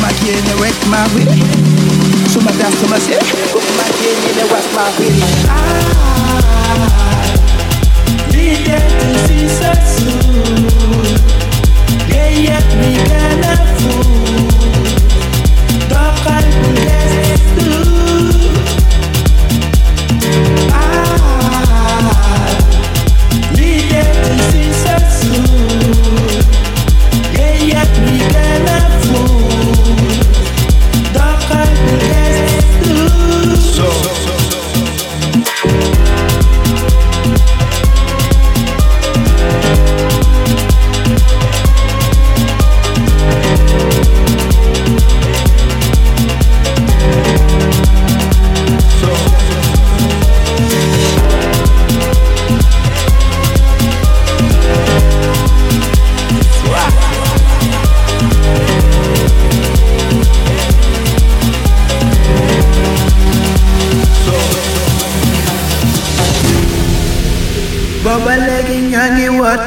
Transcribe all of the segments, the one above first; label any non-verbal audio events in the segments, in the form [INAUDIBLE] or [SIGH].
ma ak yéene wekk maa wiri su ma das sama si bokku ma ak yéene ne was maa wiri Needed to see so soon. Yeah, yet we can afford. Talk and yes, do. Ah,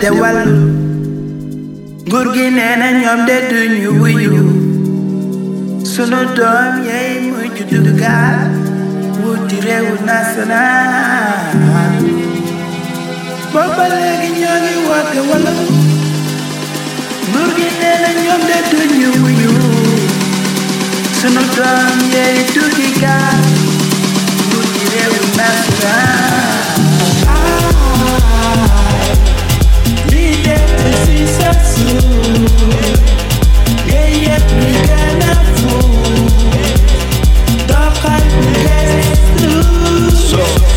woote wàllu nguur gi nee na ñoom de duñu wuyu. Sunu doom yey mujj duggaat wuti réewu national. Booba léegi ñoo ngi woote wàllu nguur gi nee na ñoom de duñu wuyu. Sunu doom yey duggaat wuti réewu national so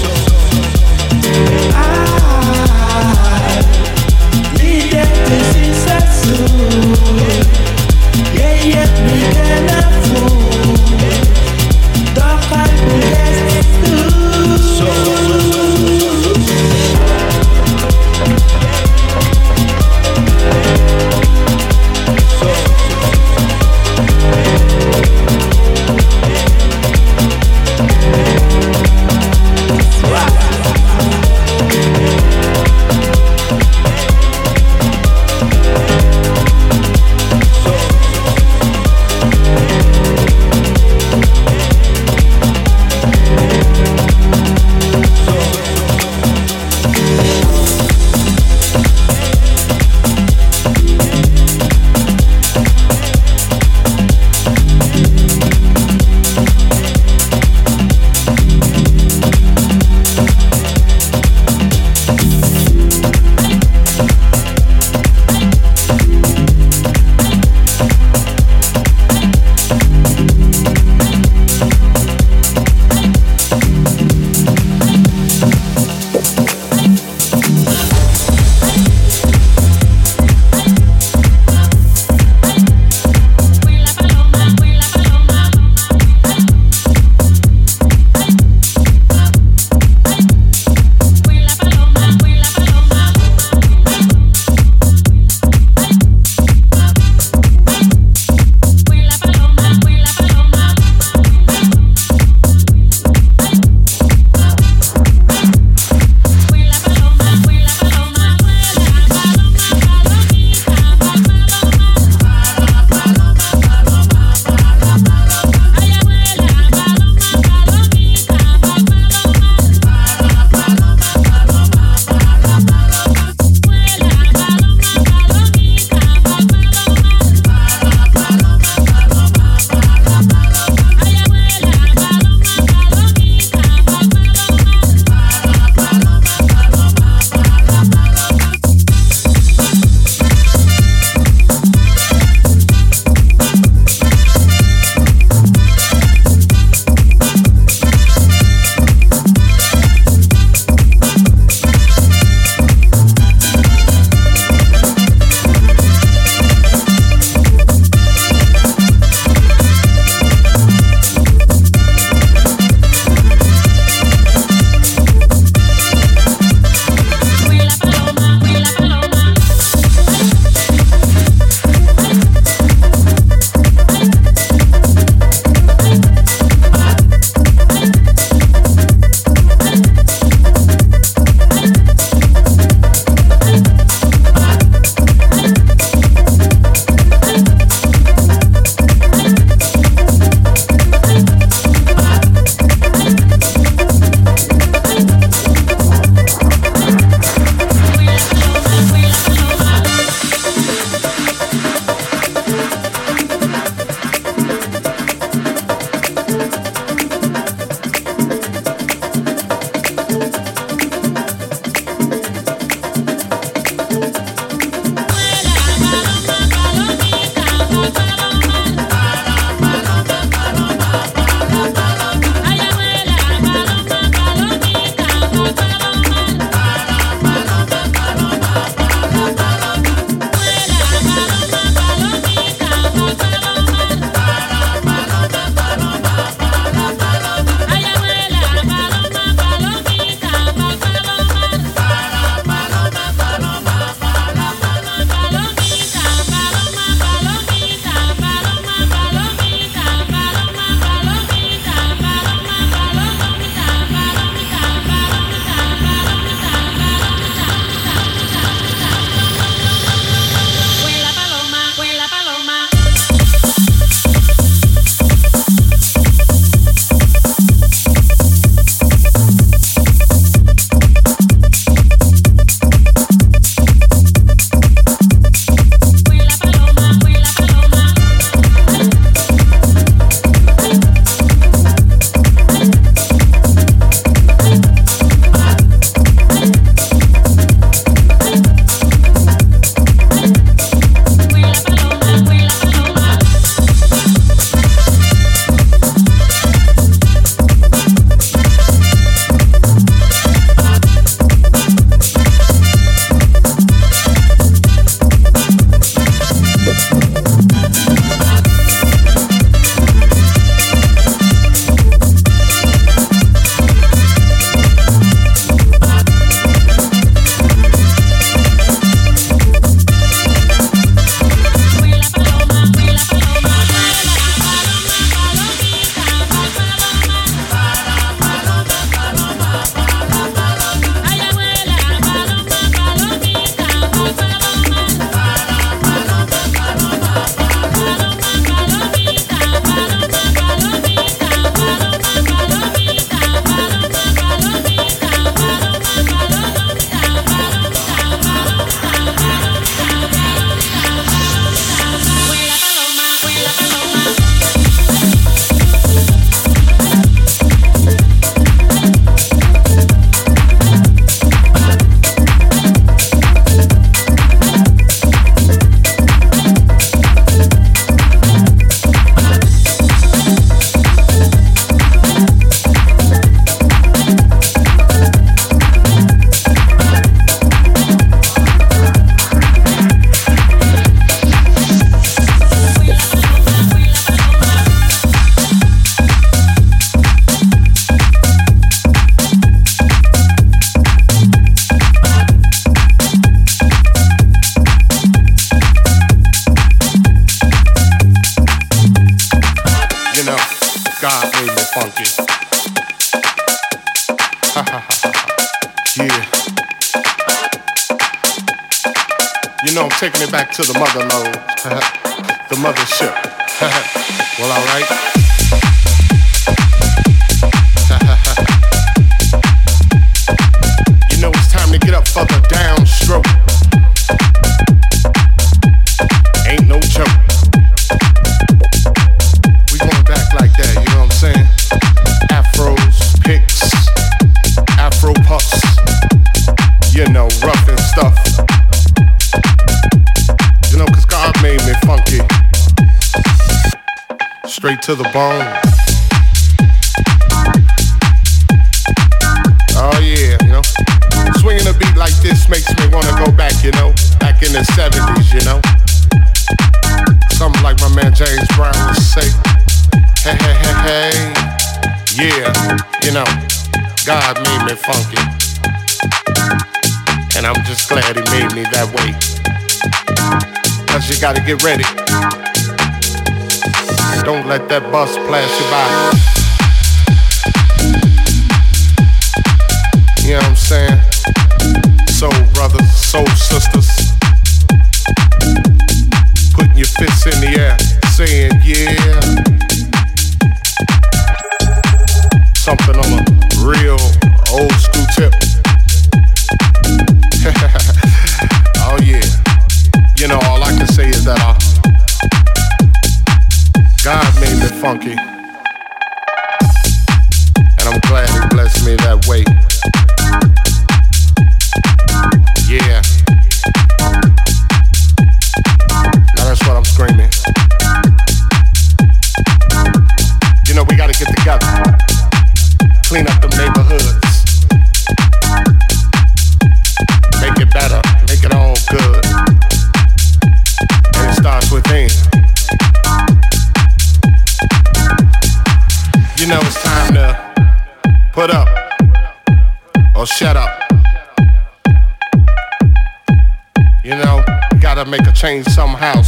get ready.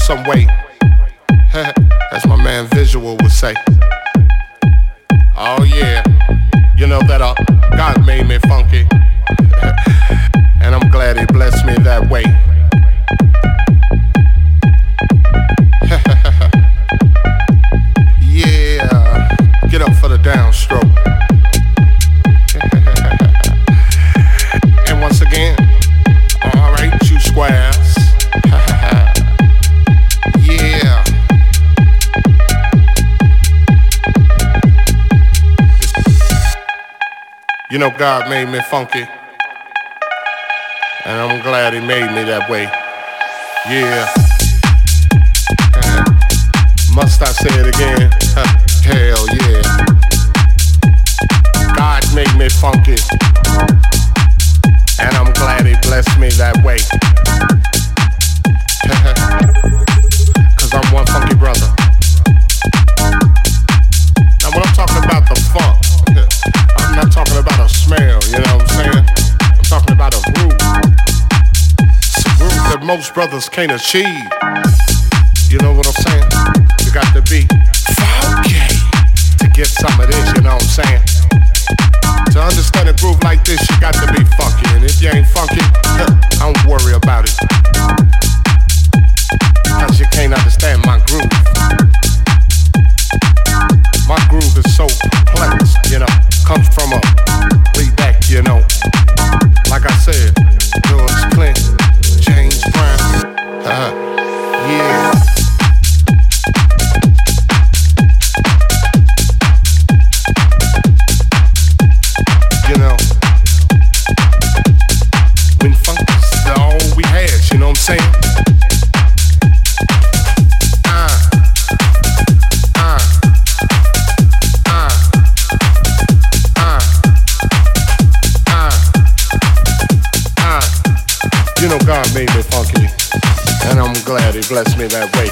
some way. You know, God made me funky. And I'm glad He made me that way. Yeah. Must I say it again? Hell yeah. God made me funky. And I'm glad He blessed me that way. brothers can't achieve. You know what I'm saying? You got to be funky to get some of this, you know what I'm saying? To understand a groove like this, you got to be funky. And if you ain't funky, [LAUGHS] huh, don't worry about it. bless me that way.